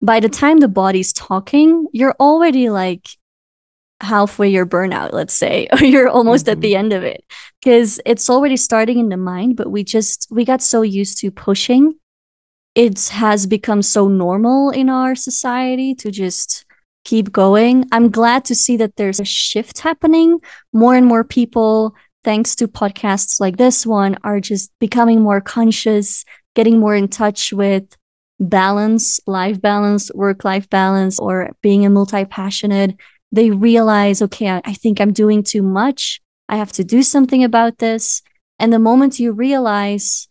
by the time the body's talking, you're already like halfway your burnout, let's say, or you're almost mm-hmm. at the end of it because it's already starting in the mind, but we just, we got so used to pushing. It has become so normal in our society to just keep going. I'm glad to see that there's a shift happening. More and more people, thanks to podcasts like this one, are just becoming more conscious, getting more in touch with balance, life balance, work life balance, or being a multi passionate they realize, okay, I, I think I'm doing too much. I have to do something about this. And the moment you realize,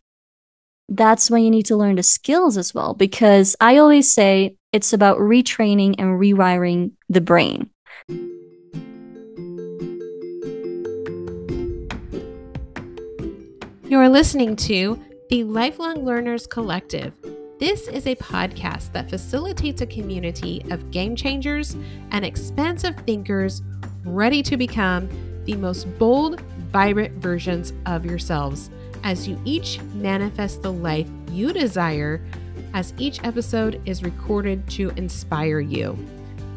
that's when you need to learn the skills as well. Because I always say it's about retraining and rewiring the brain. You're listening to the Lifelong Learners Collective this is a podcast that facilitates a community of game changers and expansive thinkers ready to become the most bold, vibrant versions of yourselves as you each manifest the life you desire, as each episode is recorded to inspire you.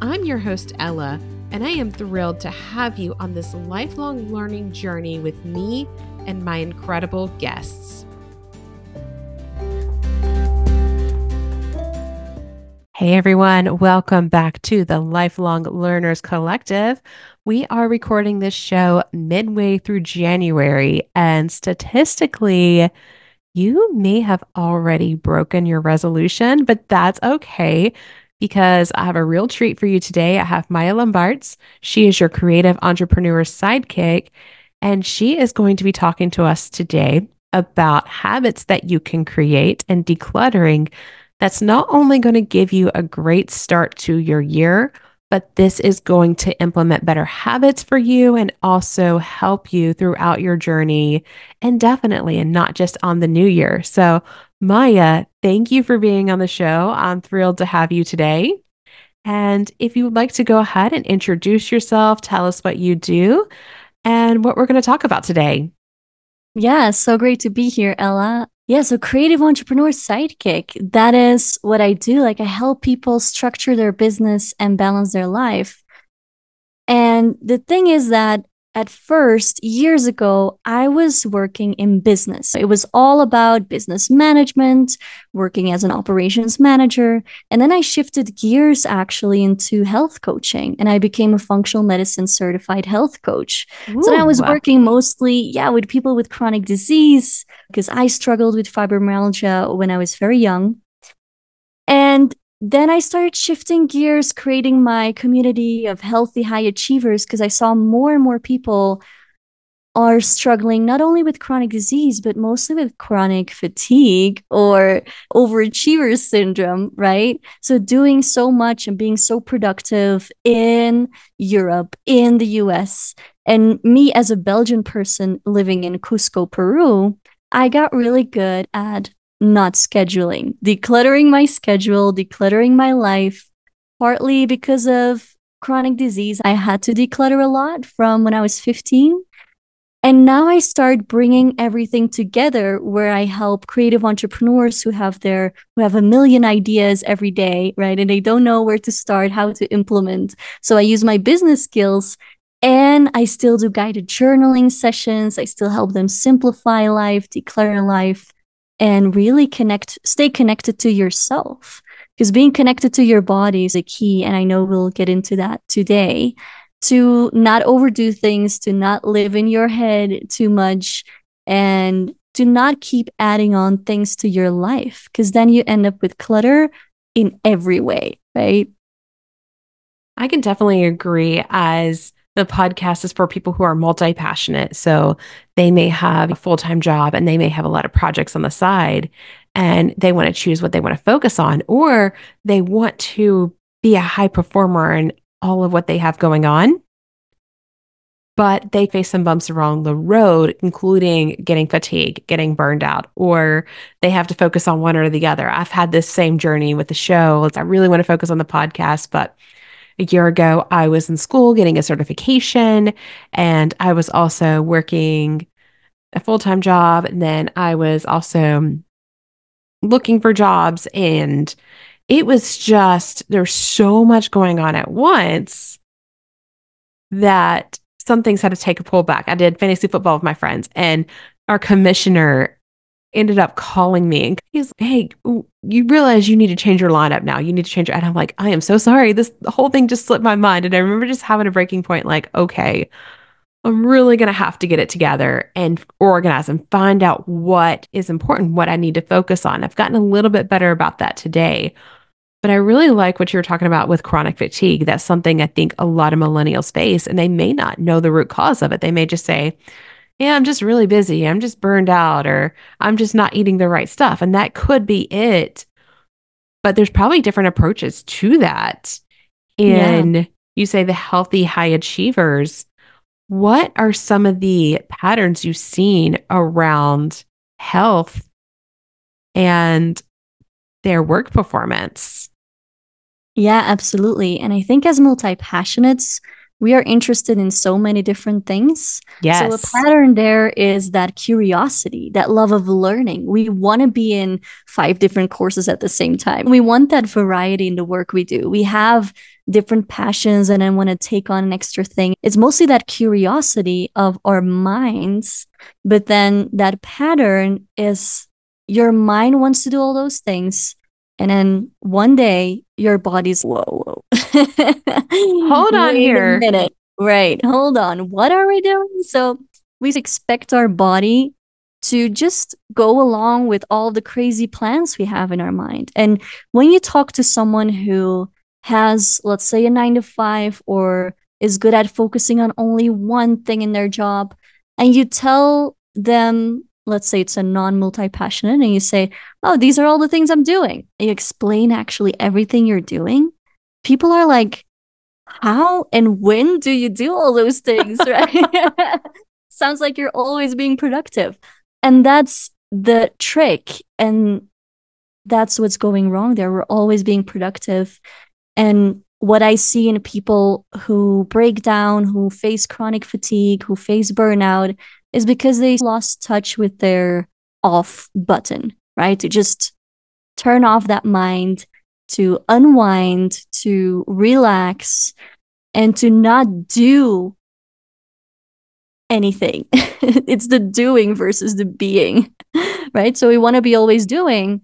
I'm your host, Ella, and I am thrilled to have you on this lifelong learning journey with me and my incredible guests. Hey everyone, welcome back to the Lifelong Learners Collective. We are recording this show midway through January, and statistically, you may have already broken your resolution, but that's okay because I have a real treat for you today. I have Maya Lombarts. She is your creative entrepreneur sidekick, and she is going to be talking to us today about habits that you can create and decluttering that's not only going to give you a great start to your year, but this is going to implement better habits for you and also help you throughout your journey indefinitely and not just on the new year. So, Maya, thank you for being on the show. I'm thrilled to have you today. And if you would like to go ahead and introduce yourself, tell us what you do and what we're going to talk about today. Yeah, so great to be here, Ella. Yeah, so creative entrepreneur sidekick. That is what I do. Like I help people structure their business and balance their life. And the thing is that at first, years ago, I was working in business. It was all about business management, working as an operations manager. And then I shifted gears actually into health coaching and I became a functional medicine certified health coach. Ooh, so I was wow. working mostly, yeah, with people with chronic disease because I struggled with fibromyalgia when I was very young. And then I started shifting gears, creating my community of healthy high achievers because I saw more and more people are struggling not only with chronic disease, but mostly with chronic fatigue or overachiever syndrome, right? So, doing so much and being so productive in Europe, in the US, and me as a Belgian person living in Cusco, Peru, I got really good at not scheduling, decluttering my schedule, decluttering my life, partly because of chronic disease. I had to declutter a lot from when I was 15. And now I start bringing everything together where I help creative entrepreneurs who have their who have a million ideas every day, right? And they don't know where to start, how to implement. So I use my business skills and I still do guided journaling sessions. I still help them simplify life, declare life, and really connect, stay connected to yourself. Because being connected to your body is a key. And I know we'll get into that today to not overdo things, to not live in your head too much, and to not keep adding on things to your life. Because then you end up with clutter in every way, right? I can definitely agree as the podcast is for people who are multi passionate. So they may have a full time job and they may have a lot of projects on the side and they want to choose what they want to focus on, or they want to be a high performer in all of what they have going on. But they face some bumps along the road, including getting fatigue, getting burned out, or they have to focus on one or the other. I've had this same journey with the show. I really want to focus on the podcast, but a year ago, I was in school getting a certification, and I was also working a full time job. And then I was also looking for jobs, and it was just there's so much going on at once that some things had to take a pull back. I did fantasy football with my friends, and our commissioner ended up calling me and he's like, hey you realize you need to change your lineup now. You need to change it and i'm like i am so sorry. This whole thing just slipped my mind and i remember just having a breaking point like okay i'm really going to have to get it together and organize and find out what is important what i need to focus on. I've gotten a little bit better about that today but i really like what you were talking about with chronic fatigue. That's something i think a lot of millennials face and they may not know the root cause of it. They may just say yeah, I'm just really busy. I'm just burned out or I'm just not eating the right stuff. And that could be it. But there's probably different approaches to that. And yeah. you say the healthy high achievers. What are some of the patterns you've seen around health and their work performance? Yeah, absolutely. And I think as multi passionates, we are interested in so many different things. Yes. So a pattern there is that curiosity, that love of learning. We want to be in five different courses at the same time. We want that variety in the work we do. We have different passions and I want to take on an extra thing. It's mostly that curiosity of our minds, but then that pattern is your mind wants to do all those things and then one day your body's whoa, whoa. hold on here. A minute. Right. Hold on. What are we doing? So we expect our body to just go along with all the crazy plans we have in our mind. And when you talk to someone who has, let's say, a nine to five or is good at focusing on only one thing in their job, and you tell them let's say it's a non multi passionate, and you say, Oh, these are all the things I'm doing. You explain actually everything you're doing. People are like, How and when do you do all those things? Right? Sounds like you're always being productive. And that's the trick. And that's what's going wrong there. We're always being productive. And what I see in people who break down, who face chronic fatigue, who face burnout, is because they lost touch with their off button, right? To just turn off that mind, to unwind, to relax, and to not do anything. it's the doing versus the being, right? So we want to be always doing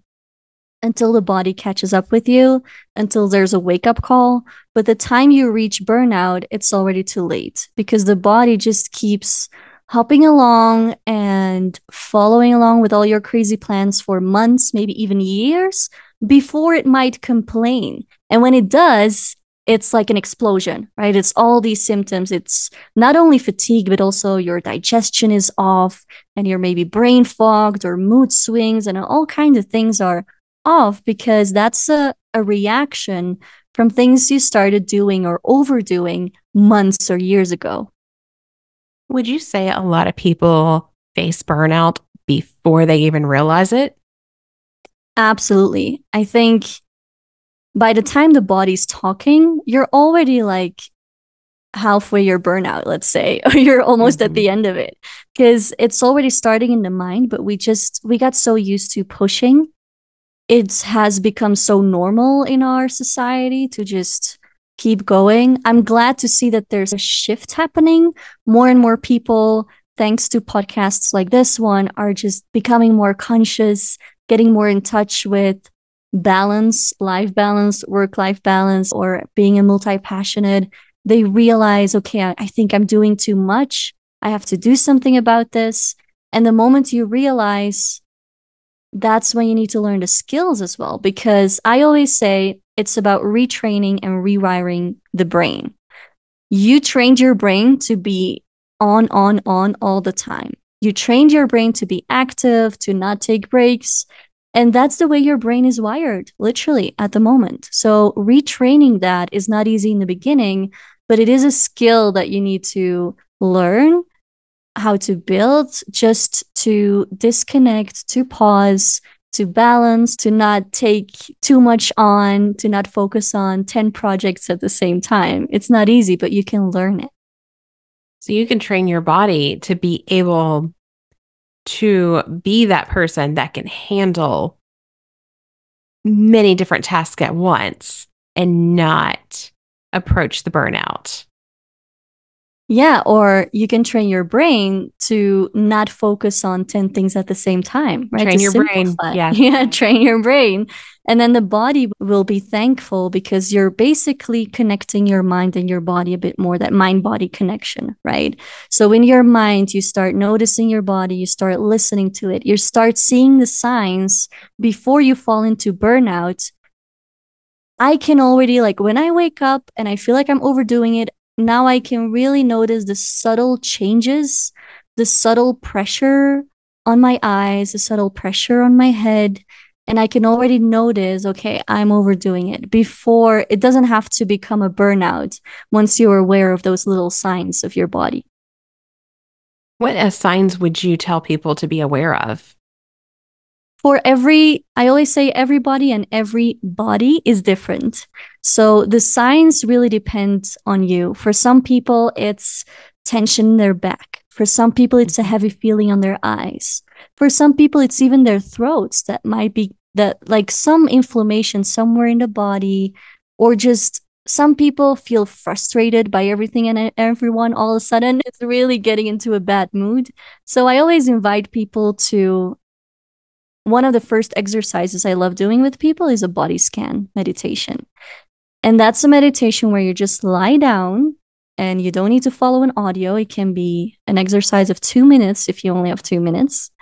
until the body catches up with you, until there's a wake up call. But the time you reach burnout, it's already too late because the body just keeps hopping along and following along with all your crazy plans for months, maybe even years before it might complain. And when it does, it's like an explosion, right? It's all these symptoms. It's not only fatigue, but also your digestion is off and you're maybe brain fogged or mood swings and all kinds of things are off because that's a, a reaction from things you started doing or overdoing months or years ago. Would you say a lot of people face burnout before they even realize it? Absolutely. I think by the time the body's talking, you're already like halfway your burnout, let's say, or you're almost mm-hmm. at the end of it because it's already starting in the mind, but we just, we got so used to pushing. It has become so normal in our society to just keep going. I'm glad to see that there's a shift happening. More and more people, thanks to podcasts like this one, are just becoming more conscious, getting more in touch with balance, life balance, work life balance, or being a multi passionate. They realize, okay, I think I'm doing too much. I have to do something about this. And the moment you realize, that's when you need to learn the skills as well. Because I always say it's about retraining and rewiring the brain. You trained your brain to be on, on, on all the time. You trained your brain to be active, to not take breaks. And that's the way your brain is wired, literally, at the moment. So, retraining that is not easy in the beginning, but it is a skill that you need to learn how to build just to disconnect, to pause, to balance, to not take too much on, to not focus on 10 projects at the same time. It's not easy, but you can learn it. So you can train your body to be able to be that person that can handle many different tasks at once and not approach the burnout. Yeah, or you can train your brain to not focus on 10 things at the same time, right? Train To your brain. Yeah. Yeah, train your brain. And then the body will be thankful because you're basically connecting your mind and your body a bit more, that mind body connection, right? So in your mind, you start noticing your body, you start listening to it, you start seeing the signs before you fall into burnout. I can already, like, when I wake up and I feel like I'm overdoing it, now I can really notice the subtle changes, the subtle pressure on my eyes, the subtle pressure on my head. And I can already notice, okay, I'm overdoing it before it doesn't have to become a burnout once you're aware of those little signs of your body. What signs would you tell people to be aware of? for every i always say everybody and every body is different so the signs really depend on you. For some people it's tension in their back. For some people it's a mm-hmm. heavy feeling on their eyes. For some people it's even their throats that might be that like some inflammation somewhere in the body or just some people feel frustrated by everything and everyone all of a sudden it's really getting into a bad mood. So i always invite people to one of the first exercises I love doing with people is a body scan meditation. And that's a meditation where you just lie down and you don't need to follow an audio. It can be an exercise of two minutes if you only have two minutes.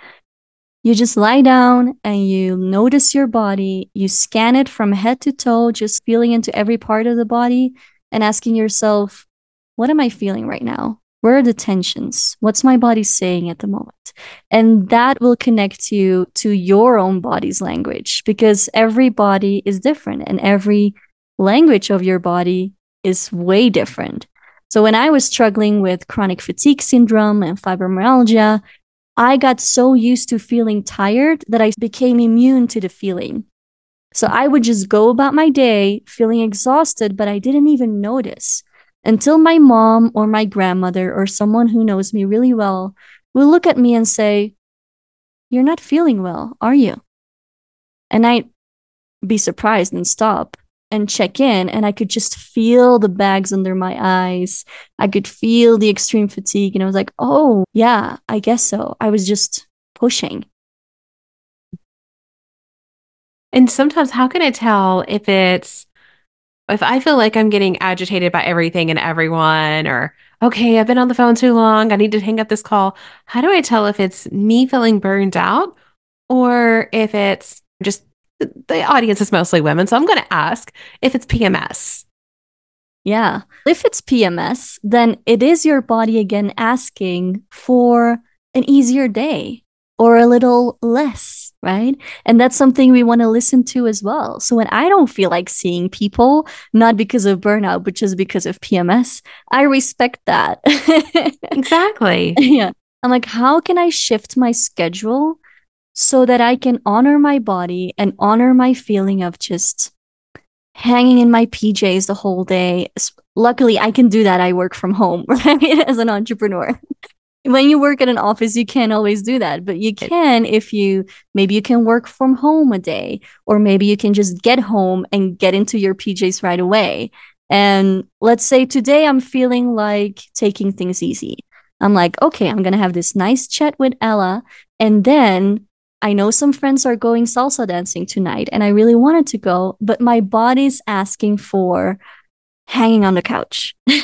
You just lie down and you notice your body. You scan it from head to toe, just feeling into every part of the body and asking yourself, what am I feeling right now? Where are the tensions? What's my body saying at the moment? And that will connect you to your own body's language because every body is different and every language of your body is way different. So when I was struggling with chronic fatigue syndrome and fibromyalgia, I got so used to feeling tired that I became immune to the feeling. So I would just go about my day feeling exhausted, but I didn't even notice until my mom or my grandmother or someone who knows me really well will look at me and say, You're not feeling well, are you? And I'd be surprised and stop and check in, and I could just feel the bags under my eyes. I could feel the extreme fatigue. And I was like, Oh, yeah, I guess so. I was just pushing. And sometimes, how can I tell if it's if I feel like I'm getting agitated by everything and everyone, or okay, I've been on the phone too long, I need to hang up this call, how do I tell if it's me feeling burned out or if it's just the audience is mostly women? So I'm going to ask if it's PMS. Yeah. If it's PMS, then it is your body again asking for an easier day or a little less, right? And that's something we want to listen to as well. So when I don't feel like seeing people, not because of burnout, but just because of PMS, I respect that. exactly. Yeah. I'm like, how can I shift my schedule so that I can honor my body and honor my feeling of just hanging in my PJs the whole day? Luckily, I can do that. I work from home, right? As an entrepreneur when you work at an office you can't always do that but you can if you maybe you can work from home a day or maybe you can just get home and get into your PJs right away and let's say today I'm feeling like taking things easy I'm like okay I'm going to have this nice chat with Ella and then I know some friends are going salsa dancing tonight and I really wanted to go but my body's asking for hanging on the couch.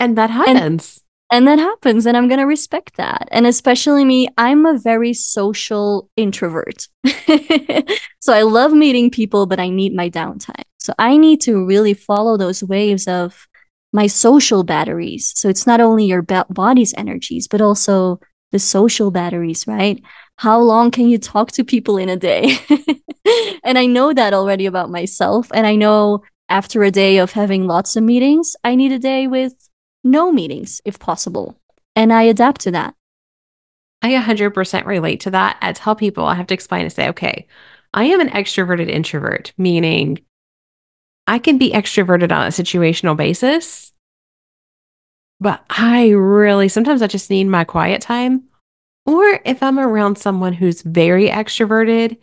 And that happens. and and that happens and i'm going to respect that. And especially me i'm a very social introvert. So i love meeting people but i need my downtime. So i need to really follow those waves of my social batteries. So it's not only your body's energies but also the social batteries right how long can you talk to people in a day and i know that already about myself and i know after a day of having lots of meetings i need a day with no meetings if possible. And I adapt to that. I 100% relate to that. I tell people I have to explain and say, okay, I am an extroverted introvert, meaning I can be extroverted on a situational basis, but I really sometimes I just need my quiet time. Or if I'm around someone who's very extroverted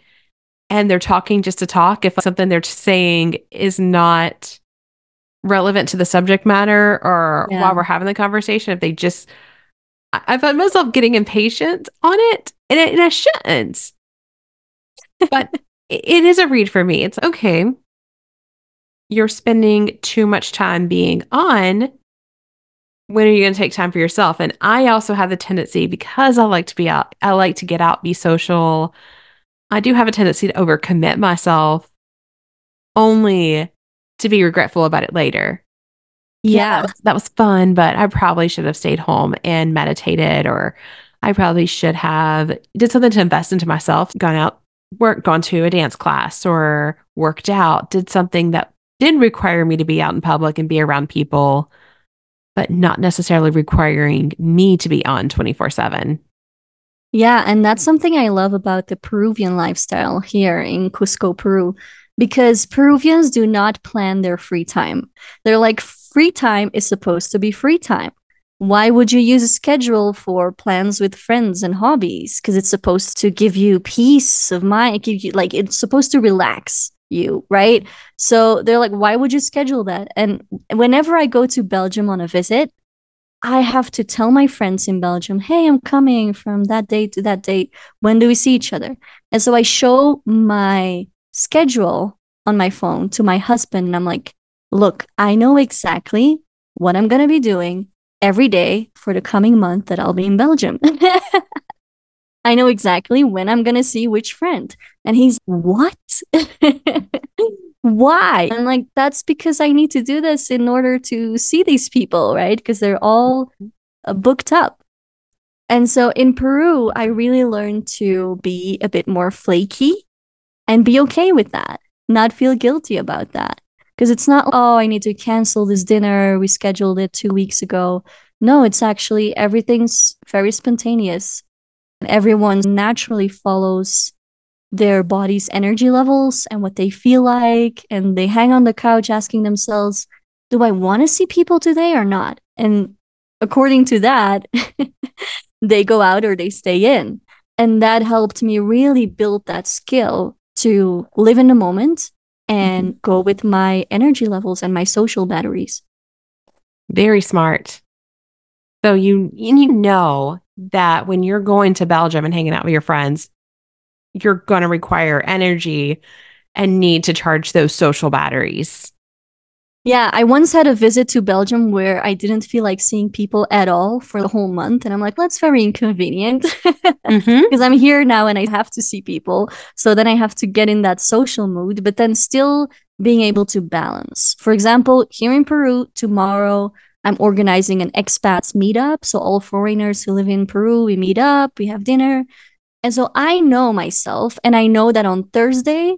and they're talking just to talk, if something they're saying is not relevant to the subject matter or Yeah. while we're having the conversation, if they just, I, I find myself getting impatient on it and, it, and I shouldn't. But it- it is a read for me. It's okay. You're spending too much time being on. When are you going to take time for yourself? And I also have the tendency because I like to be out, I like to get out, be social. I do have a tendency to overcommit myself only to be regretful about it later. Yeah. that was, that was fun, but I probably should have stayed home and meditated, or I probably should have did something to invest into myself, gone out, work, gone to a dance class, or worked out, did something that didn't require me to be out in public and be around people, but not necessarily requiring me to be on 24 7. Yeah, and that's something I love about the Peruvian lifestyle here in Cusco, Peru, because Peruvians do not plan their free time. They're like, free time is supposed to be free time. Why would you use a schedule for plans with friends and hobbies? Because it's supposed to give you peace of mind, give you like it's supposed to relax you, right? So they're like, why would you schedule that? And whenever I go to Belgium on a visit, I have to tell my friends in Belgium, hey, I'm coming from that date to that date. When do we see each other? And so I show my schedule on my phone to my husband, and I'm like, look, I know exactly what I'm going to be doing every day for the coming month that I'll be in Belgium. I know exactly when I'm going to see which friend. And he's, what? Why? I'm like, that's because I need to do this in order to see these people, right? Because they're all uh, booked up. And so in Peru, I really learned to be a bit more flaky and be okay with that, not feel guilty about that. Because it's not, oh, I need to cancel this dinner. We scheduled it two weeks ago. No, it's actually everything's very spontaneous. Everyone naturally follows their body's energy levels and what they feel like. And they hang on the couch asking themselves, do I want to see people today or not? And according to that, they go out or they stay in. And that helped me really build that skill to live in the moment and mm-hmm. go with my energy levels and my social batteries. Very smart. So you and you know that when you're going to Belgium and hanging out with your friends, you're going to require energy and need to charge those social batteries. Yeah, I once had a visit to Belgium where I didn't feel like seeing people at all for the whole month. And I'm like, that's very inconvenient Mm-hmm. because I'm here now and I have to see people. So then I have to get in that social mood, but then still being able to balance. For example, here in Peru, tomorrow, I'm organizing an expats meetup. So all foreigners who live in Peru, we meet up, we have dinner. And so I know myself and I know that on Thursday,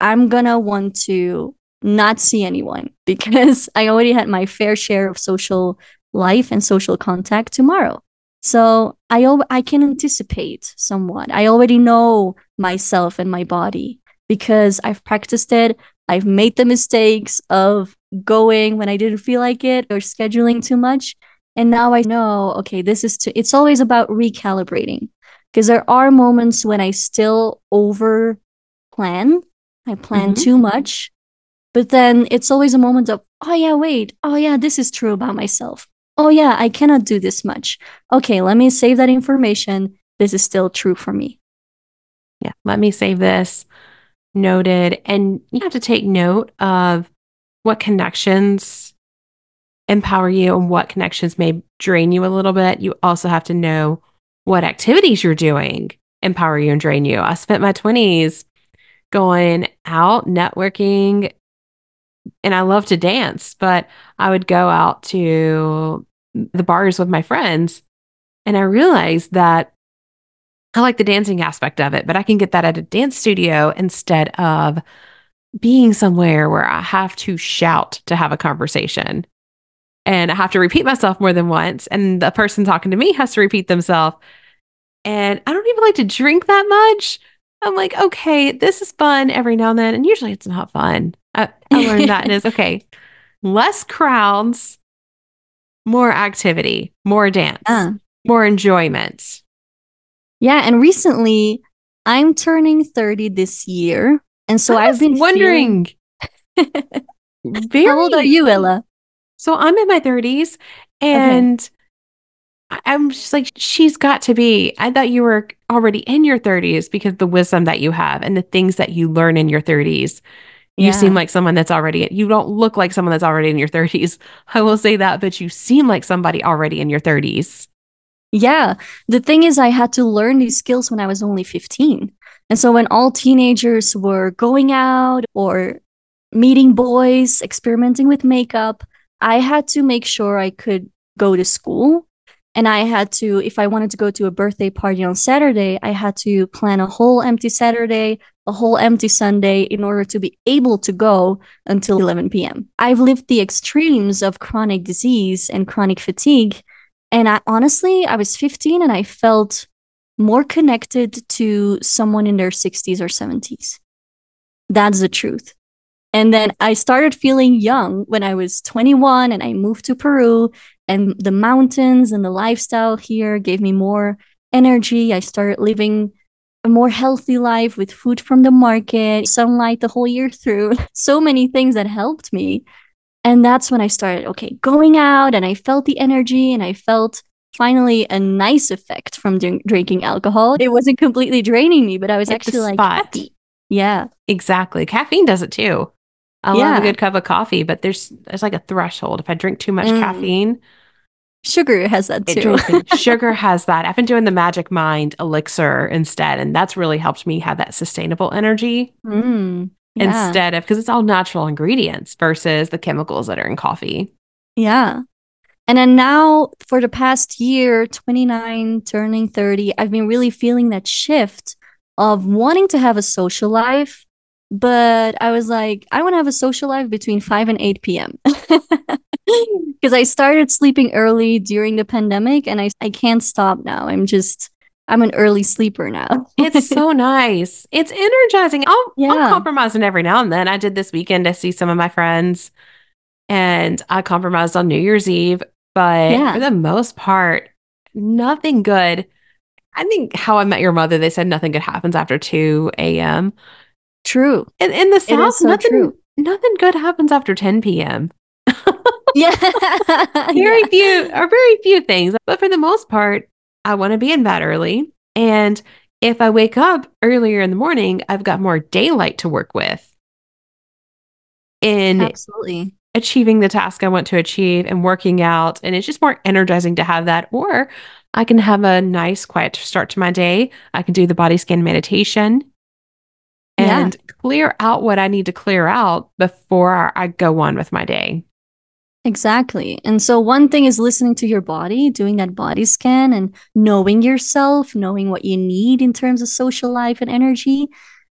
I'm gonna want to not see anyone because I already had my fair share of social life and social contact tomorrow. So I I can anticipate somewhat. I already know myself and my body because I've practiced it. I've made the mistakes of going when I didn't feel like it or scheduling too much. And now I know, okay, this is to, it's always about recalibrating because there are moments when I still over plan. I plan Mhm. too much. But then it's always a moment of, oh yeah, wait. Oh yeah, this is true about myself. Oh yeah, I cannot do this much. Okay, let me save that information. This is still true for me. Yeah, let me save this. Noted. And you have to take note of what connections empower you and what connections may drain you a little bit. You also have to know what activities you're doing empower you and drain you. I spent my 20s going out, networking, and I love to dance, but I would go out to the bars with my friends and I realized that I like the dancing aspect of it, but I can get that at a dance studio instead of being somewhere where I have to shout to have a conversation and I have to repeat myself more than once. And the person talking to me has to repeat themselves. And I don't even like to drink that much. I'm like, okay, this is fun every now and then. And usually it's not fun. I, I learned that and okay. Less crowds, more activity, more dance, Ah. more enjoyment. Yeah, and recently I'm turning 30 this year. And so I have been wondering. Feeling... Very... How old are you, Ella? So I'm in my 30s and okay. I'm just like, she's got to be. I thought you were already in your 30s because the wisdom that you have and the things that you learn in your 30s. You yeah. seem like someone that's already, you don't look like someone that's already in your 30s. I will say that, but you seem like somebody already in your 30s. Yeah. The thing is, I had to learn these skills when I was only 15. And so when all teenagers were going out or meeting boys, experimenting with makeup, I had to make sure I could go to school. And I had to, if I wanted to go to a birthday party on Saturday, I had to plan a whole empty Saturday, a whole empty Sunday in order to be able to go until 11 p.m. I've lived the extremes of chronic disease and chronic fatigue. And I honestly, I was 15 and I felt more connected to someone in their 60s or 70s. That's the truth. And then I started feeling young when I was 21 and I moved to Peru and the mountains and the lifestyle here gave me more energy. I started living a more healthy life with food from the market, sunlight the whole year through. So many things that helped me. And that's when I started, okay, going out and I felt the energy and I felt finally a nice effect from drinking alcohol. It wasn't completely draining me, but I was Hit actually like happy. Yeah. Exactly. Caffeine does it too. I yeah. love a good cup of coffee, but there's there's like a threshold. If I drink too much mm. caffeine, sugar has that too. sugar has that. I've been doing the Magic Mind elixir instead, and that's really helped me have that sustainable energy mm. yeah. instead of because it's all natural ingredients versus the chemicals that are in coffee. Yeah. And then now, for the past year, 29, turning 30, I've been really feeling that shift of wanting to have a social life but I was like, I want to have a social life between 5 and 8 p.m. Because I started sleeping early during the pandemic and I, I can't stop now. I'm just, I'm an early sleeper now. it's so nice. It's energizing. I'll, yeah. I'm compromising every now and then. I did this weekend to see some of my friends and I compromised on New Year's Eve. But yeah. for the most part, nothing good. I think How I Met Your Mother, they said nothing good happens after 2 a.m. True. In, in the South, so nothing, true. nothing good happens after 10 p.m. yeah. very yeah. few or very few things. But for the most part, I want to be in bed early. And if I wake up earlier in the morning, I've got more daylight to work with in absolutely achieving the task I want to achieve and working out. And it's just more energizing to have that. Or I can have a nice, quiet start to my day. I can do the body scan meditation and yeah. clear out what I need to clear out before I go on with my day. Exactly. And so, one thing is listening to your body, doing that body scan and knowing yourself, knowing what you need in terms of social life and energy.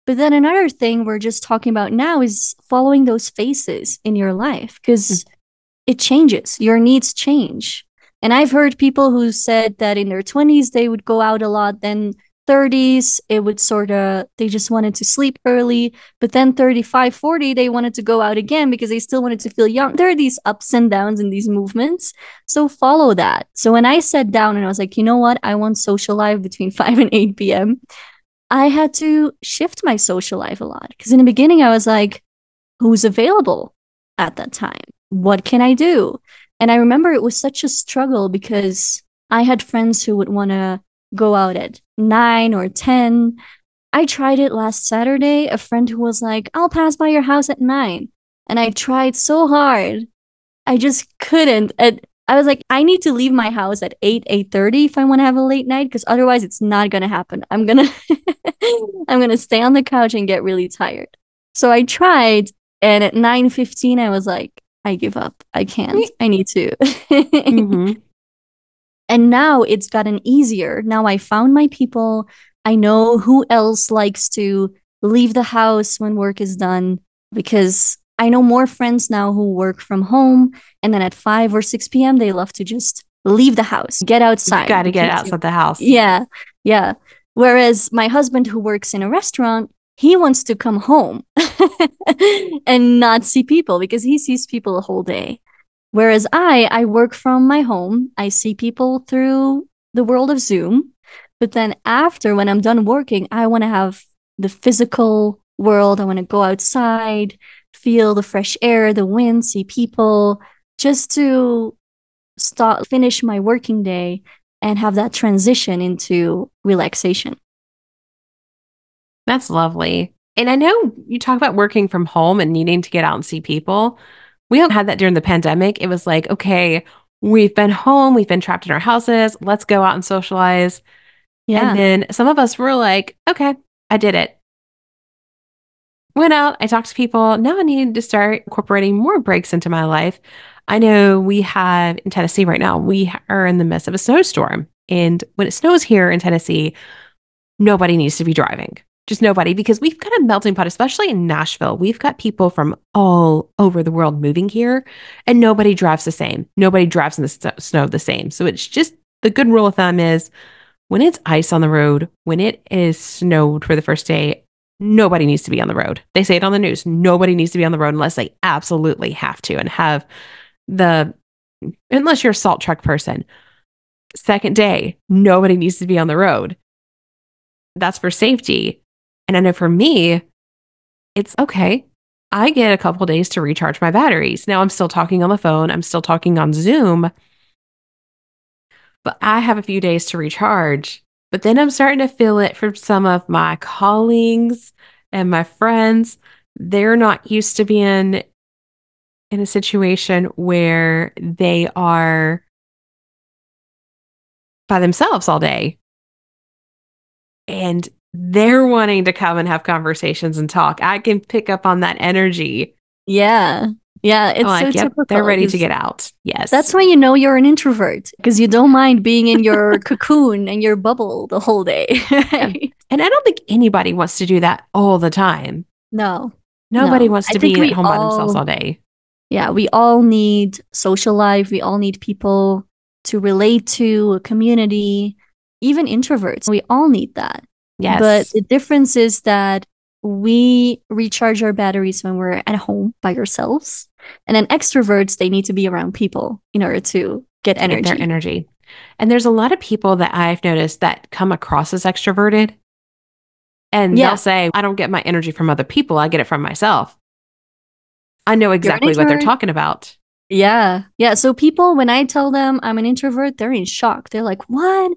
But then another thing we're just talking about now is following those phases in your life because mm-hmm. it changes, your needs change. And I've heard people who said that in their 20s they would go out a lot, then 30s it would sort of they just wanted to sleep early but then 35 40 they wanted to go out again because they still wanted to feel young. There are these ups and downs in these movements so follow that. So when i sat down and i was like you know what? I want social life between 5 and 8 p.m i had to shift my social life a lot because in the beginning i was like who's available at that time what can i do and i remember it was such a struggle because i had friends who would want to go out at nine or 10. I tried it last Saturday. A friend who was like, I'll pass by your house at nine. And I tried so hard. I just couldn't. I was like, I need to leave my house at 8, 8.30 if I want to have a late night, because otherwise it's not gonna happen. I'm gonna I'm gonna stay on the couch and get really tired. So I tried, and at 9.15, I was like, I give up. I can't. I need to. mm-hmm. And now it's gotten easier. Now I found my people. I know who else likes to leave the house when work is done because I know more friends now who work from home. And then at 5 or 6 p.m., they love to just leave the house, get outside. Got to get outside the house. Yeah. Yeah. Whereas my husband, who works in a restaurant, he wants to come home and not see people because he sees people a whole day. Whereas I, I work from my home. I see people through the world of Zoom. But then after, when I'm done working, I want to have the physical world. I want to go outside, feel the fresh air, the wind, see people, just to start finish my working day and have that transition into relaxation. That's lovely. And I know you talk about working from home and needing to get out and see people. We had that during the pandemic. It was like, okay, we've been home, we've been trapped in our houses, let's go out and socialize. Yeah. And then some of us were like, okay, I did it. Went out, I talked to people. Now I need to start incorporating more breaks into my life. I know we have in Tennessee right now, we are in the midst of a snowstorm. And when it snows here in Tennessee, nobody needs to be driving. Just nobody, because we've got a melting pot, especially in Nashville. We've got people from all over the world moving here, and nobody drives the same. Nobody drives in the st- snow the same. So it's just the good rule of thumb is when it's ice on the road, when it is snowed for the first day, nobody needs to be on the road. They say it on the news. Nobody needs to be on the road unless they absolutely have to and have the, unless you're a salt truck person. Second day, nobody needs to be on the road. That's for safety. And I know for me, it's okay. I get a couple days to recharge my batteries. Now I'm still talking on the phone, I'm still talking on Zoom, but I have a few days to recharge. But then I'm starting to feel it from some of my colleagues and my friends. They're not used to being in a situation where they are by themselves all day. And they're wanting to come and have conversations and talk. I can pick up on that energy. Yeah. Yeah, it's like, so yep, typical. They're ready to get out. Yes. That's when you know you're an introvert because you don't mind being in your cocoon and your bubble the whole day. and I don't think anybody wants to do that all the time. No. Nobody no. wants to be at home all, by themselves all day. Yeah, we all need social life. We all need people to relate to, a community, even introverts. We all need that. Yes. But the difference is that we recharge our batteries when we're at home by ourselves. And then extroverts, they need to be around people in order to get energy. Get their energy. And there's a lot of people that I've noticed that come across as extroverted. And yeah. they'll say, I don't get my energy from other people. I get it from myself. I know exactly what they're talking about. Yeah. Yeah. So people, when I tell them I'm an introvert, they're in shock. They're like, what?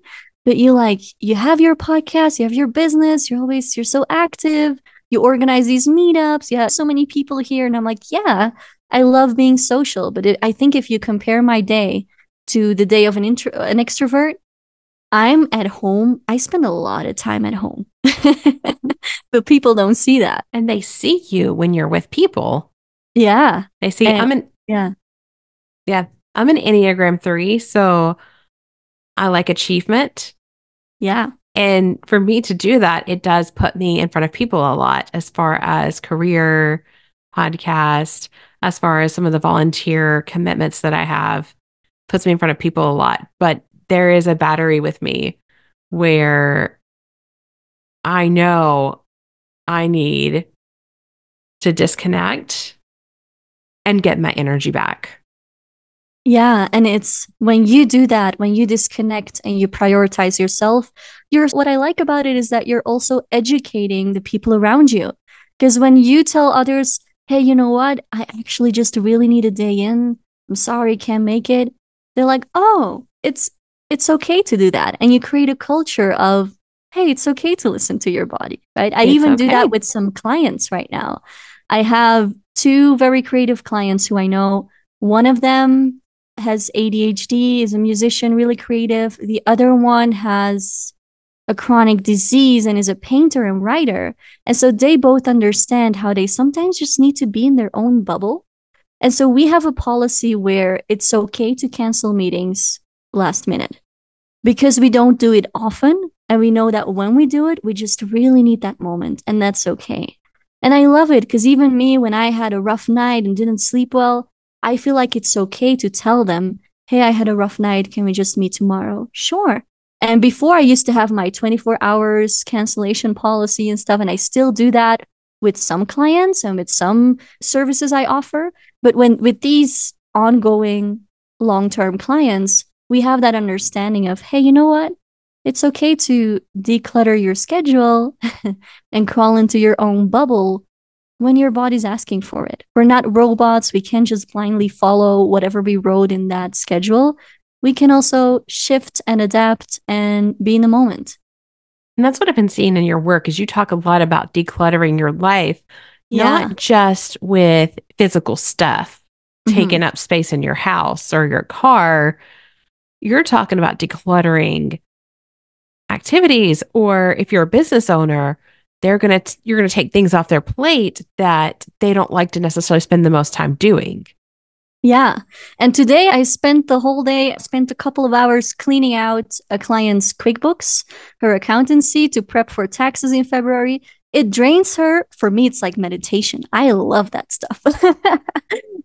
But you like, you have your podcast, you have your business, you're always, you're so active you organize these meetups you have so many people here and i'm like yeah i love being social but it, i think if you compare my day to the day of an intro an extrovert i'm at home. I spend a lot of time at home. But people don't see that. And they see you when you're with people. Yeah. They see and, i'm an yeah. yeah i'm an enneagram 3 so i like achievement. Yeah. And for me to do that, it does put me in front of people a lot as far as career, podcast, as far as some of the volunteer commitments that I have, puts me in front of people a lot. But there is a battery with me where I know I need to disconnect and get my energy back. Yeah. And it's when you do that, when you disconnect and you prioritize yourself, you're what I like about it is that you're also educating the people around you. Because when you tell others, hey, you know what? I actually just really need a day in. I'm sorry, can't make it. They're like, oh, it's it's okay to do that. And you create a culture of, hey, it's okay to listen to your body. Right. I it's even okay. do that with some clients right now. I have two very creative clients who I know. One of them has ADHD, is a musician, really creative. The other one has a chronic disease and is a painter and writer. And so they both understand how they sometimes just need to be in their own bubble. And so we have a policy where it's okay to cancel meetings last minute because we don't do it often. And we know that when we do it, we just really need that moment. And that's okay. And I love it because even me, when I had a rough night and didn't sleep well, I feel like it's okay to tell them, hey, I had a rough night. Can we just meet tomorrow? Sure. And before I used to have my 24 hours cancellation policy and stuff, and I still do that with some clients and with some services I offer. But when with these ongoing long term clients, we have that understanding of, hey, you know what? it's okay to declutter your schedule and crawl into your own bubble when your body's asking for it. We're not robots. We can't just blindly follow whatever we wrote in that schedule. We can also shift and adapt and be in the moment. And that's what I've been seeing in your work is you talk a lot about decluttering your life, yeah. not just with physical stuff mm-hmm. taking up space in your house or your car. You're talking about decluttering activities or if you're a business owner, they're going to you're going to take things off their plate that they don't like to necessarily spend the most time doing. Yeah. And today I spent the whole day, spent a couple of hours cleaning out a client's QuickBooks, her accountancy to prep for taxes in February. It drains her. For me, it's like meditation. I love that stuff.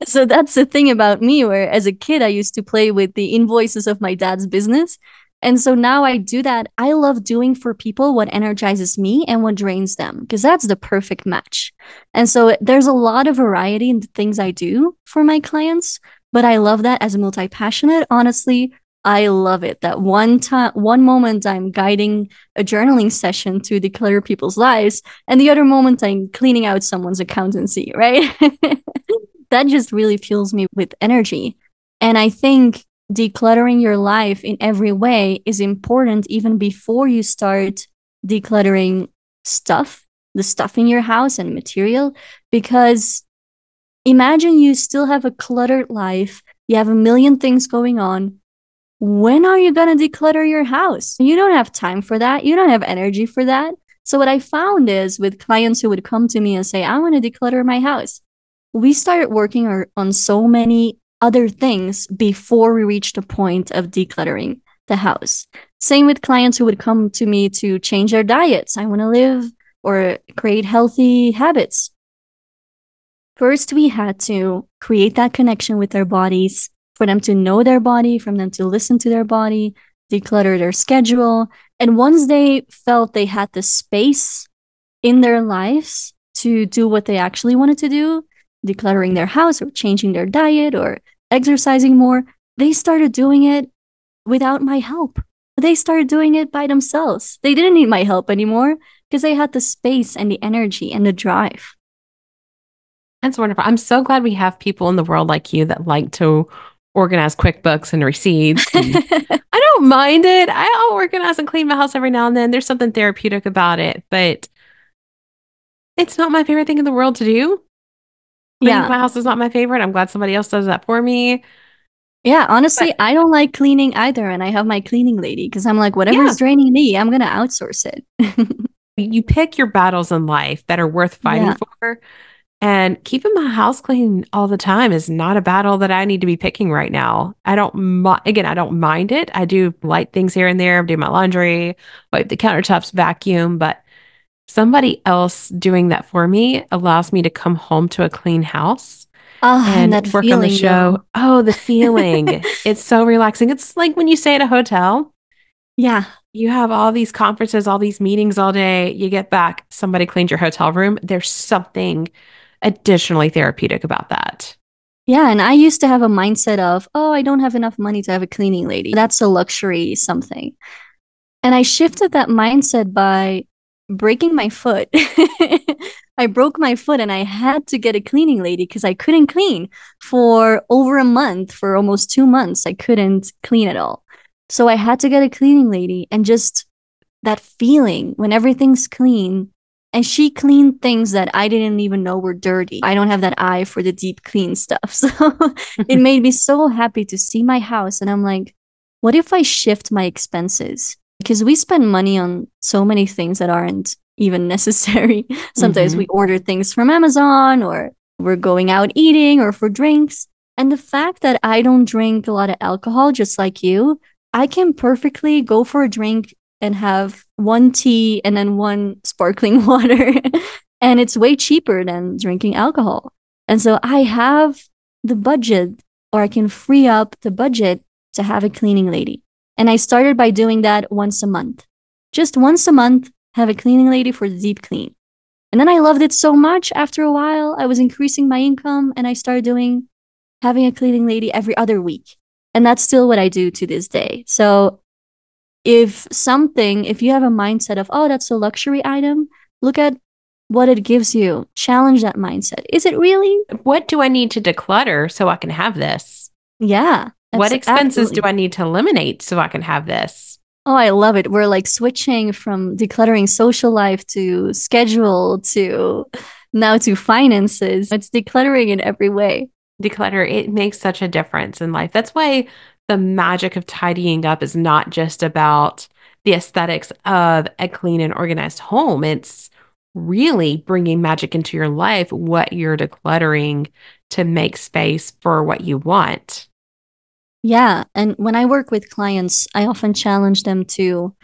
so that's the thing about me, where as a kid, I used to play with the invoices of my dad's business. And so now I do that. I love doing for people what energizes me and what drains them because that's the perfect match. And so there's a lot of variety in the things I do for my clients, but I love that as a multi passionate. Honestly, I love it. That one time, one moment I'm guiding a journaling session to declare people's lives, and the other moment I'm cleaning out someone's accountancy, right? that just really fuels me with energy. And I think decluttering your life in every way is important even before you start decluttering stuff, the stuff in your house and material, because imagine you still have a cluttered life, you have a million things going on. When are you going to declutter your house? You don't have time for that. You don't have energy for that. So, what I found is with clients who would come to me and say, I want to declutter my house, we started working on so many other things before we reach the point of decluttering the house. Same with clients who would come to me to change their diets. I want to live or create healthy habits. First, we had to create that connection with their bodies, for them to know their body, for them to listen to their body, declutter their schedule. And once they felt they had the space in their lives to do what they actually wanted to do, decluttering their house or changing their diet or exercising more, they started doing it without my help. They started doing it by themselves. They didn't need my help anymore because they had the space and the energy and the drive. That's wonderful. I'm so glad we have people in the world like you that like to organize QuickBooks and receipts. And I don't mind it. I'll organize and clean my house every now and then. There's something therapeutic about it, but it's not my favorite thing in the world to do. Yeah. my house is not my favorite. I'm glad somebody else does that for me. Yeah, honestly, but, I don't like cleaning either. And I have my cleaning lady because I'm like, whatever's yeah. draining me, I'm going to outsource it. you pick your battles in life that are worth fighting yeah. for. And keeping my house clean all the time is not a battle that I need to be picking right now. I don't, again, I don't mind it. I do light things here and there, I do my laundry, wipe the countertops, vacuum, but somebody else doing that for me allows me to come home to a clean house oh, and, and work feeling, on the show. Oh, the feeling. it's so relaxing. It's like when you stay at a hotel. Yeah. You have all these conferences, all these meetings all day. You get back, somebody cleans your hotel room. There's something additionally therapeutic about that. Yeah. And I used to have a mindset of, oh, I don't have enough money to have a cleaning lady. That's a luxury something. And I shifted that mindset by breaking my foot. I broke my foot and I had to get a cleaning lady because I couldn't clean for over a month, for almost two months. I couldn't clean at all. So I had to get a cleaning lady and just that feeling when everything's clean and she cleaned things that I didn't even know were dirty. I don't have that eye for the deep clean stuff. So it made me so happy to see my house. And I'm like, what if I shift my expenses? Because we spend money on so many things that aren't even necessary. Sometimes mm-hmm. we order things from Amazon or we're going out eating or for drinks. And the fact that I don't drink a lot of alcohol, just like you, I can perfectly go for a drink and have one tea and then one sparkling water. and it's way cheaper than drinking alcohol. And so I have the budget, or I can free up the budget to have a cleaning lady. And I started by doing that once a month. Just once a month, have a cleaning lady for the deep clean. And then I loved it so much after a while, I was increasing my income and I started doing having a cleaning lady every other week. And that's still what I do to this day. So if something, if you have a mindset of, oh, that's a luxury item, look at what it gives you. Challenge that mindset. Is it really? What do I need to declutter so I can have this? Yeah. What expenses absolutely. do I need to eliminate so I can have this? Oh, I love it. We're like switching from decluttering social life to schedule to now to finances. It's decluttering in every way. Declutter, it makes such a difference in life. That's why the magic of tidying up is not just about the aesthetics of a clean and organized home. It's really bringing magic into your life, what you're decluttering to make space for what you want. Yeah. And when I work with clients, I often challenge them to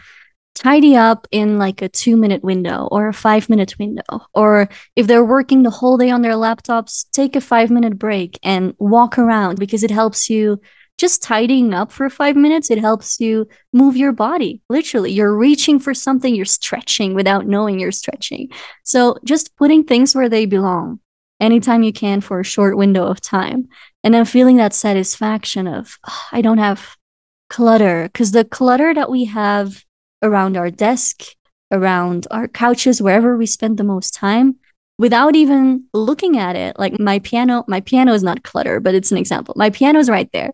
tidy up in like a two minute window or a five minute window. Or if they're working the whole day on their laptops, take a five minute break and walk around because it helps you just tidying up for five minutes. It helps you move your body. Literally, you're reaching for something, you're stretching without knowing you're stretching. So just putting things where they belong anytime you can for a short window of time. And then feeling that satisfaction of, oh, I don't have clutter. Because the clutter that we have around our desk, around our couches, wherever we spend the most time, without even looking at it. Like my piano, my piano is not clutter, but it's an example. My piano is right there,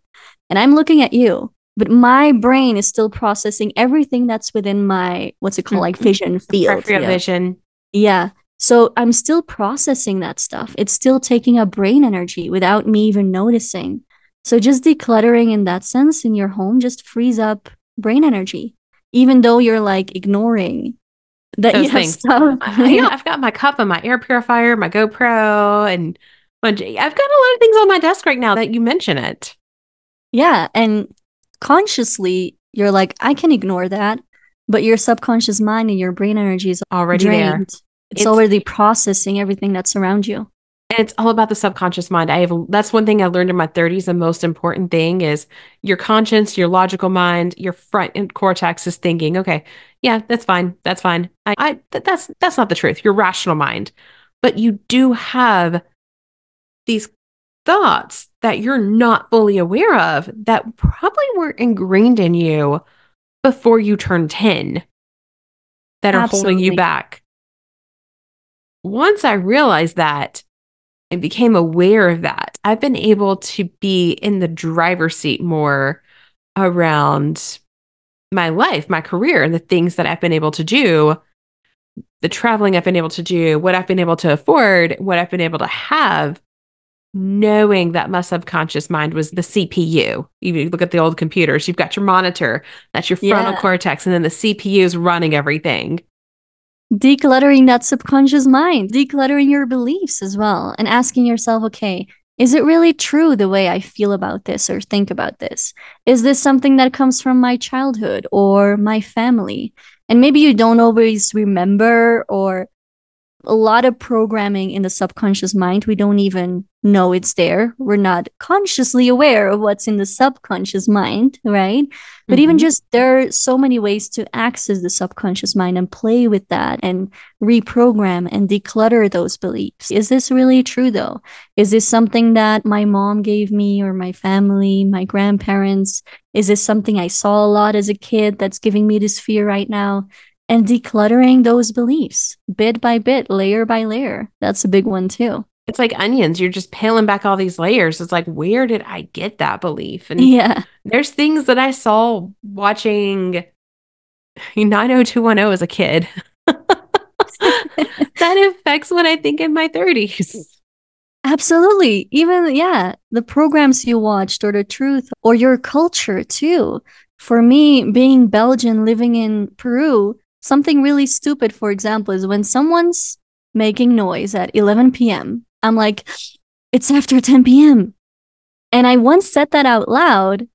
and I'm looking at you, but my brain is still processing everything that's within my what's it called, like mm-hmm. vision field. Yeah. vision. Yeah. So I'm still processing that stuff. It's still taking up brain energy without me even noticing. So just decluttering in that sense in your home just frees up brain energy even though you're like ignoring that Those you have things. stuff. I, I've got my cup and my air purifier, my GoPro, and I've got a lot of things on my desk right now that you mention it. Yeah, and consciously you're like, I can ignore that, but your subconscious mind and your brain energy is already drained. there. It's, it's already processing everything that's around you. And it's all about the subconscious mind. I have that's one thing I learned in my 30s. The most important thing is your conscience, your logical mind, your front cortex is thinking, okay, yeah, that's fine. That's fine. I, I th- that's that's not the truth. Your rational mind. But you do have these thoughts that you're not fully aware of that probably were ingrained in you before you turned 10 that are Absolutely. holding you back. Once I realized that, and became aware of that, I've been able to be in the driver's seat more around my life, my career, and the things that I've been able to do, the traveling I've been able to do, what I've been able to afford, what I've been able to have, knowing that my subconscious mind was the CPU. You look at the old computers, you've got your monitor, that's your frontal yeah. cortex, and then the CPU is running everything decluttering that subconscious mind, decluttering your beliefs as well, and asking yourself, okay, is it really true the way I feel about this or think about this? Is this something that comes from my childhood or my family? And maybe you don't always remember or a lot of programming in the subconscious mind. We don't even know it's there. We're not consciously aware of what's in the subconscious mind, right? But mm-hmm. even just there are so many ways to access the subconscious mind and play with that and reprogram and declutter those beliefs. Is this really true though? Is this something that my mom gave me or my family, my grandparents? Is this something I saw a lot as a kid that's giving me this fear right now? And decluttering those beliefs bit by bit, layer by layer. That's a big one too. It's like onions. You're just peeling back all these layers. It's like, where did I get that belief? And yeah, there's things that I saw watching 90210 as a kid that affects what I think in my 30s. Absolutely. Even, yeah, the programs you watched or the truth or your culture too. For me, being Belgian, living in Peru, Something really stupid, for example, is when someone's making noise at 11 p.m., I'm like, it's after 10 p.m. And I once said that out loud,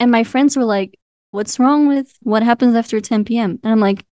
and my friends were like, what's wrong with what happens after 10 p.m.? And I'm like,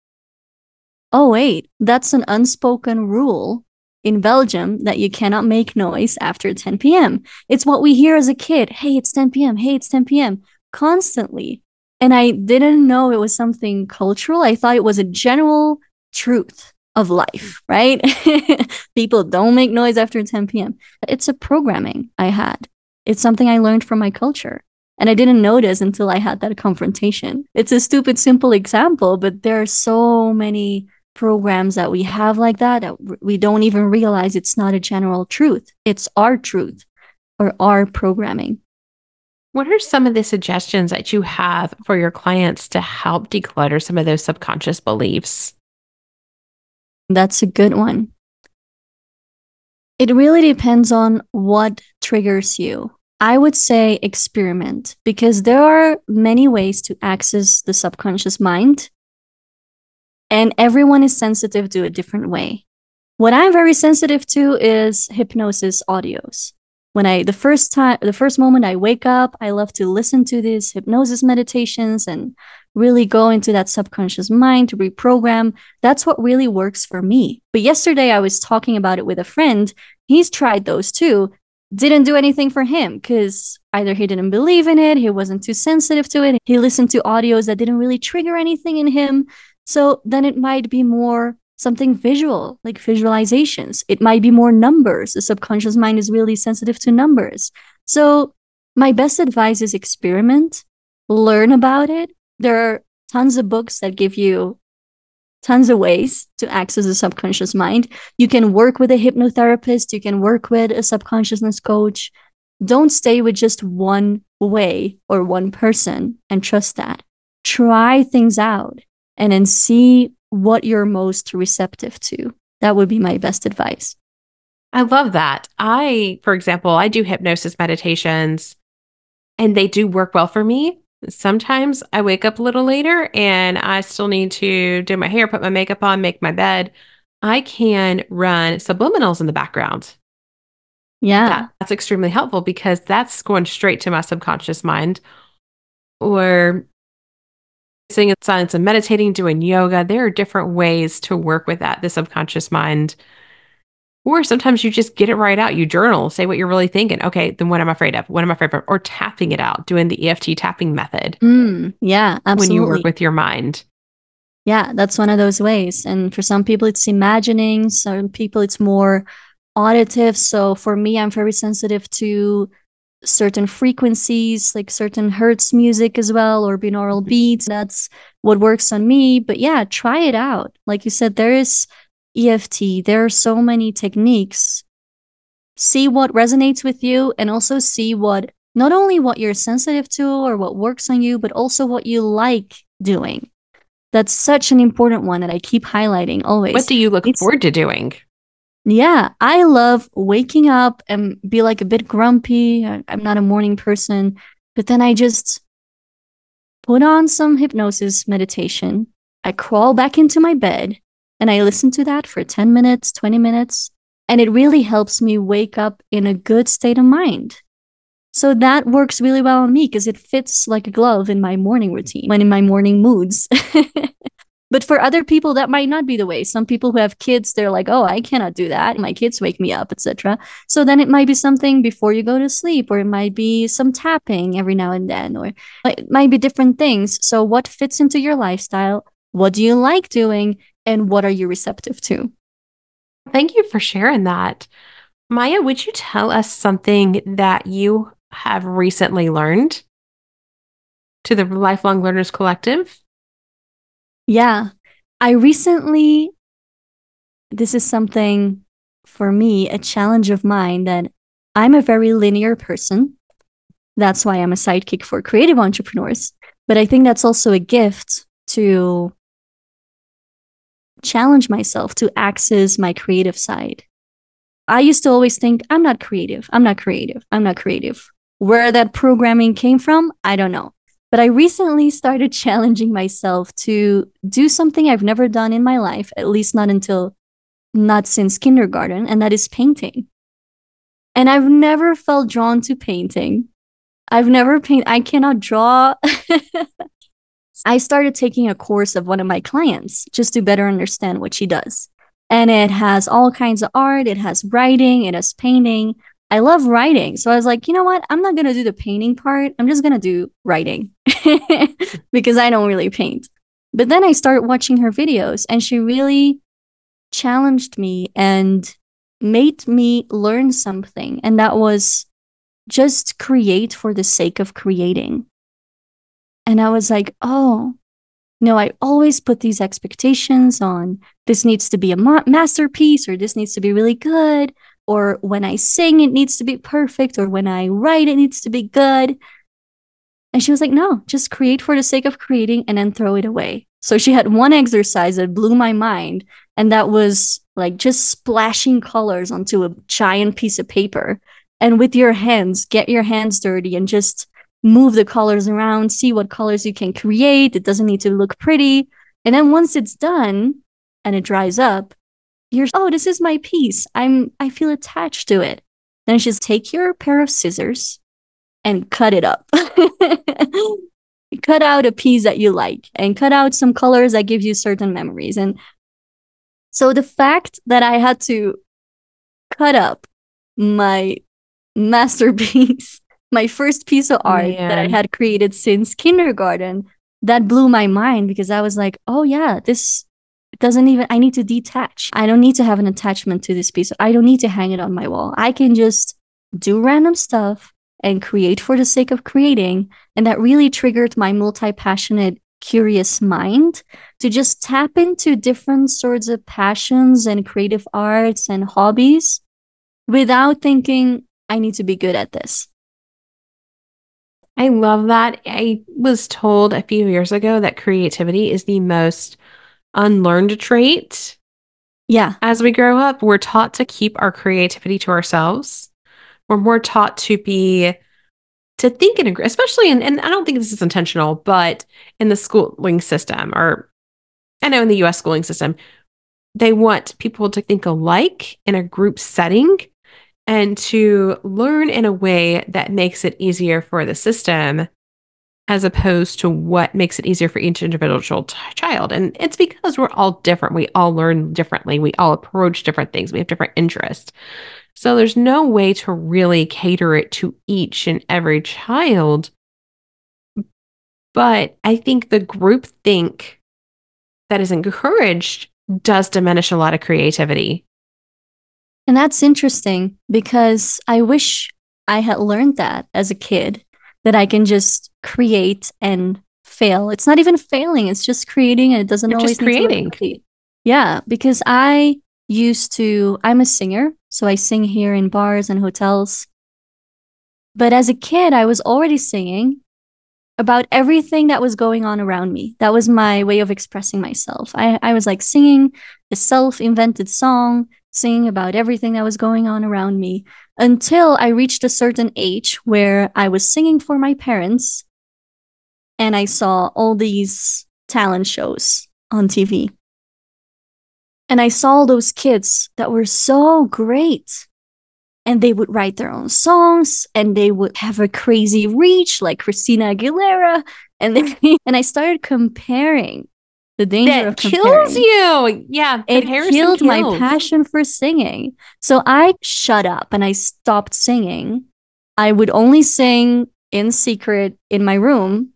oh, wait, that's an unspoken rule in Belgium that you cannot make noise after 10 p.m. It's what we hear as a kid. Hey, it's 10 p.m. Hey, it's 10 p.m. constantly. And I didn't know it was something cultural. I thought it was a general truth of life, right? People don't make noise after 10 p.m. It's a programming I had. It's something I learned from my culture. And I didn't notice until I had that confrontation. It's a stupid, simple example, but there are so many programs that we have like that that we don't even realize it's not a general truth. It's our truth or our programming. What are some of the suggestions that you have for your clients to help declutter some of those subconscious beliefs? That's a good one. It really depends on what triggers you. I would say experiment because there are many ways to access the subconscious mind, and everyone is sensitive to a different way. What I'm very sensitive to is hypnosis audios when I the first time the first moment I wake up, I love to listen to these hypnosis meditations and really go into that subconscious mind to reprogram. That's what really works for me. But yesterday I was talking about it with a friend. He's tried those too. Didn't do anything for him because either he didn't believe in it, he wasn't too sensitive to it, he listened to audios that didn't really trigger anything in him. So then it might be more something visual, like visualizations. It might be more numbers. The subconscious mind is really sensitive to numbers. So, my best advice is experiment, learn about it. There are tons of books that give you tons of ways to access the subconscious mind. You can work with a hypnotherapist, you can work with a subconsciousness coach. Don't stay with just one way or one person and trust that. Try things out and then see what you're most receptive to. That would be my best advice. I love that. I, for example, I do hypnosis meditations and they do work well for me. Sometimes I wake up a little later and I still need to do my hair, put my makeup on, make my bed. I can run subliminals in the background. Yeah. That, that's extremely helpful because that's going straight to my subconscious mind. Or sitting in silence and meditating, doing yoga. There are different ways to work with that, the subconscious mind. Or sometimes you just get it right out. You journal, say what you're really thinking. Okay, then what am I afraid of? What am I afraid of? Or tapping it out, doing the EFT tapping method. Mm, yeah, absolutely. When you work with your mind. Yeah, that's one of those ways. And for some people, it's imagining. Some people, it's more auditive. So for me, I'm very sensitive to certain frequencies, like certain hertz music as well, or binaural mm-hmm. beats. That's what works on me. But yeah, try it out. Like you said, there is EFT, there are so many techniques. See what resonates with you and also see what not only what you're sensitive to or what works on you, but also what you like doing. That's such an important one that I keep highlighting always. What do you look it's, forward to doing? Yeah, I love waking up and be like a bit grumpy. I'm not a morning person, but then I just put on some hypnosis meditation. I crawl back into my bed and I listen to that for 10 minutes, 20 minutes, and it really helps me wake up in a good state of mind. So that works really well on me because it fits like a glove in my morning routine when in my morning moods. But for other people, that might not be the way. Some people who have kids, they're like, oh, I cannot do that. My kids wake me up, etc. So then it might be something before you go to sleep, or it might be some tapping every now and then, or it might be different things. So what fits into your lifestyle? What do you like doing? And what are you receptive to? Thank you for sharing that. Maya, would you tell us something that you have recently learned to the Lifelong Learners Collective? Yeah. I recently, this is something for me, a challenge of mine that I'm a very linear person. That's why I'm a sidekick for creative entrepreneurs. But I think that's also a gift to challenge myself to access my creative side. I used to always think, I'm not creative. I'm not creative. I'm not creative. Where that programming came from, I don't know. But I recently started challenging myself to do something I've never done in my life, at least not until not since kindergarten, and that is painting. And I've never felt drawn to painting. I've never paint I cannot draw. I started taking a course of one of my clients just to better understand what she does. And it has all kinds of art, it has writing, it has painting. I love writing. So I was like, you know what? I'm not going to do the painting part. I'm just going to do writing because I don't really paint. But then I started watching her videos and she really challenged me and made me learn something. And that was just create for the sake of creating. And I was like, oh, no, I always put these expectations on this needs to be a ma- masterpiece or this needs to be really good. Or when I sing, it needs to be perfect. Or when I write, it needs to be good. And she was like, no, just create for the sake of creating and then throw it away. So she had one exercise that blew my mind. And that was like just splashing colors onto a giant piece of paper. And with your hands, get your hands dirty and just move the colors around, see what colors you can create. It doesn't need to look pretty. And then once it's done and it dries up, you're, oh, this is my piece. I'm, I feel attached to it. Then she's take your pair of scissors and cut it up. cut out a piece that you like and cut out some colors that give you certain memories. And so the fact that I had to cut up my masterpiece my first piece of art Man. that I had created since kindergarten that blew my mind because I was like, oh yeah, this doesn't even I need to detach. I don't need to have an attachment to this piece. I don't need to hang it on my wall. I can just do random stuff and create for the sake of creating. And that really triggered my multi-passionate curious mind to just tap into different sorts of passions and creative arts and hobbies without thinking I need to be good at this. I love that. I was told a few years ago that creativity is the most unlearned trait. Yeah. As we grow up, we're taught to keep our creativity to ourselves. We're more taught to be to think and agree, especially in, and I don't think this is intentional, but in the schooling system, or I know in the US schooling system, they want people to think alike in a group setting and to learn in a way that makes it easier for the system as opposed to what makes it easier for each individual t- child. And it's because we're all different. We all learn differently. We all approach different things. We have different interests. So there's no way to really cater it to each and every child. But I think the group think that is encouraged does diminish a lot of creativity. And that's interesting because I wish I had learned that as a kid that I can just create and fail. It's not even failing, it's just creating and it doesn't You're always just creating. Yeah, because I used to I'm a singer, so I sing here in bars and hotels. But as a kid, I was already singing about everything that was going on around me. That was my way of expressing myself. I, I was like singing a self invented song singing about everything that was going on around me until I reached a certain age where I was singing for my parents and I saw all these talent shows on TV. And I saw those kids that were so great. And they would write their own songs and they would have a crazy reach like Christina Aguilera. And, they, and I started comparing the danger that of kills you. Yeah, it killed kills. my passion for singing. So I shut up and I stopped singing. I would only sing in secret in my room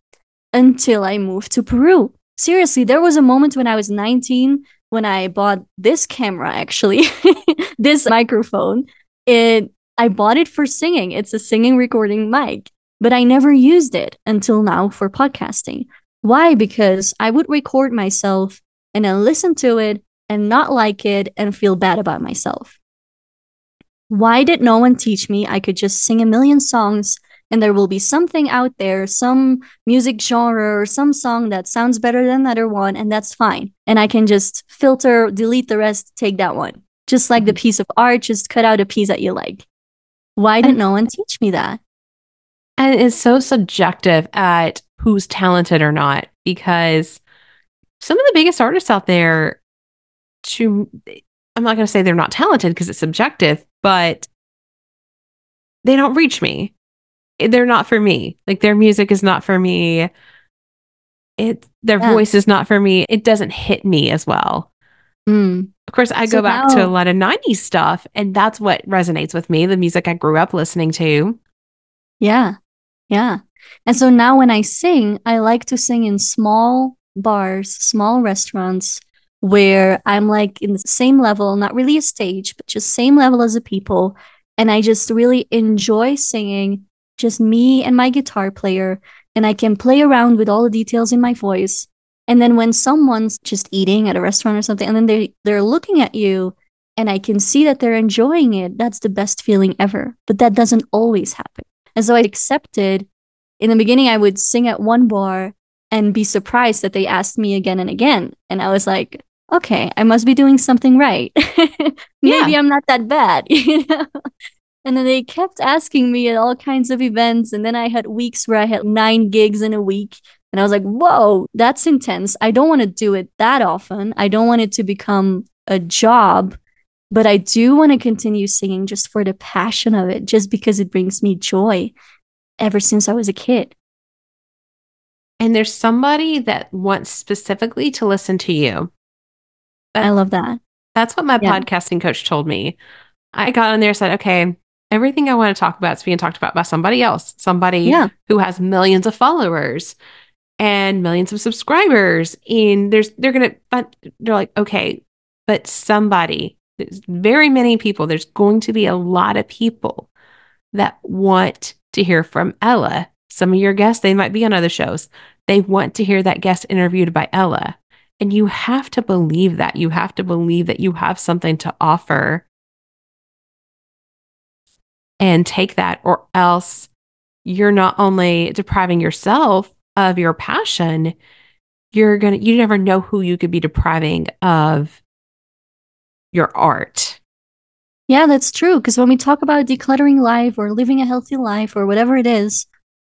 until I moved to Peru. Seriously, there was a moment when I was 19 when I bought this camera actually, this microphone. It I bought it for singing. It's a singing recording mic, but I never used it until now for podcasting. Why? Because I would record myself and then listen to it and not like it and feel bad about myself. Why did no one teach me I could just sing a million songs and there will be something out there, some music genre or some song that sounds better than another one, and that's fine. And I can just filter, delete the rest, take that one. Just like the mm-hmm. piece of art, just cut out a piece that you like. Why didn't no one teach me that? And it's so subjective at who's talented or not because some of the biggest artists out there to I'm not going to say they're not talented because it's subjective, but they don't reach me. They're not for me. Like their music is not for me. It their yeah. voice is not for me. It doesn't hit me as well. Mm. Of course, I so go back to a lot of 90s stuff, and that's what resonates with me, the music I grew up listening to. Yeah. Yeah. And so now when I sing, I like to sing in small bars, small restaurants where I'm like in the same level, not really a stage, but just same level as the people. And I just really enjoy singing, just me and my guitar player. And I can play around with all the details in my voice. And then when someone's just eating at a restaurant or something, and then they, they're looking at you and I can see that they're enjoying it, that's the best feeling ever. But that doesn't always happen. And so I accepted in the beginning, I would sing at one bar and be surprised that they asked me again and again. And I was like, okay, I must be doing something right. Maybe yeah. I'm not that bad, you know? And then they kept asking me at all kinds of events. And then I had weeks where I had nine gigs in a week. And I was like, whoa, that's intense. I don't want to do it that often. I don't want it to become a job, but I do want to continue singing just for the passion of it, just because it brings me joy ever since I was a kid. And there's somebody that wants specifically to listen to you. I love that. That's what my yeah. podcasting coach told me. I got on there and said, okay, everything I want to talk about is being talked about by somebody else, somebody yeah. who has millions of followers and millions of subscribers. And there's, they're to, they're like, okay, but somebody, there's very many people, there's going to be a lot of people that want to hear from Ella. Some of your guests, they might be on other shows. They want to hear that guest interviewed by Ella. And you have to believe that. You have to believe that you have something to offer and take that, or else you're not only depriving yourself of your passion, you're going to, you never know who you could be depriving of your art. Yeah, that's true. Because when we talk about decluttering life or living a healthy life or whatever it is,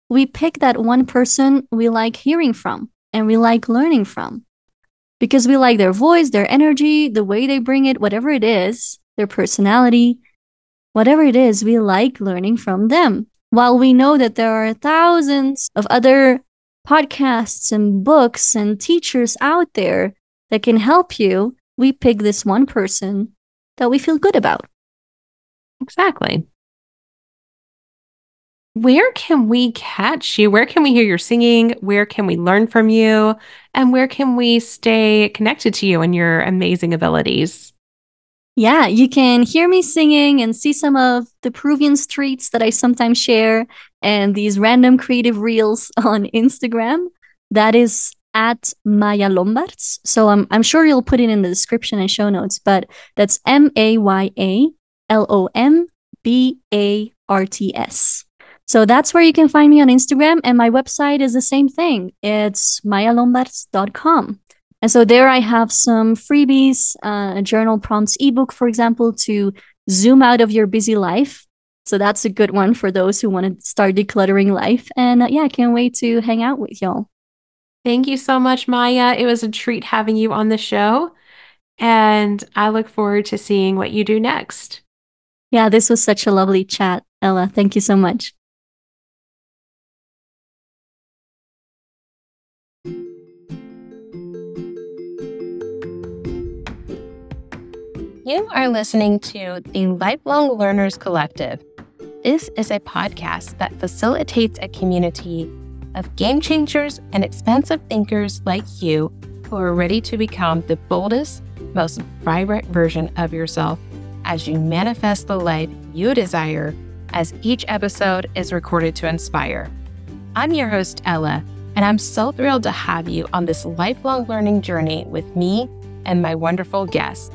we pick that one person we like hearing from and we like learning from because we like their voice, their energy, the way they bring it, whatever it is, their personality, whatever it is, we like learning from them. While we know that there are thousands of other podcasts and books and teachers out there that can help you, we pick this one person that we feel good about. Exactly where can we catch you? Where can we hear your singing? Where can we learn from you? And where can we stay connected to you and your amazing abilities? Yeah, you can hear me singing and see some of the Peruvian streets that I sometimes share and these random creative reels on Instagram. That is at Maya Lombarts. So I'm, I'm sure you'll put it in the description and show notes, but that's M A Y A L O M B A R T S. So that's where you can find me on Instagram. And my website is the same thing. It's mayalombarts.com. And so there I have some freebies, uh, a journal prompts ebook, for example, to zoom out of your busy life. So that's a good one for those who want to start decluttering life. And uh, yeah, I can't wait to hang out with y'all. Thank you so much, Maya. It was a treat having you on the show. And I look forward to seeing what you do next. Yeah, this was such a lovely chat, Ella. Thank you so much. You are listening to the Lifelong Learners Collective. This is a podcast that facilitates a community of game changers and expansive thinkers like you who are ready to become the boldest, most vibrant version of yourself as you manifest the life you desire, as each episode is recorded to inspire. I'm your host, Ella, and I'm so thrilled to have you on this lifelong learning journey with me and my wonderful guests.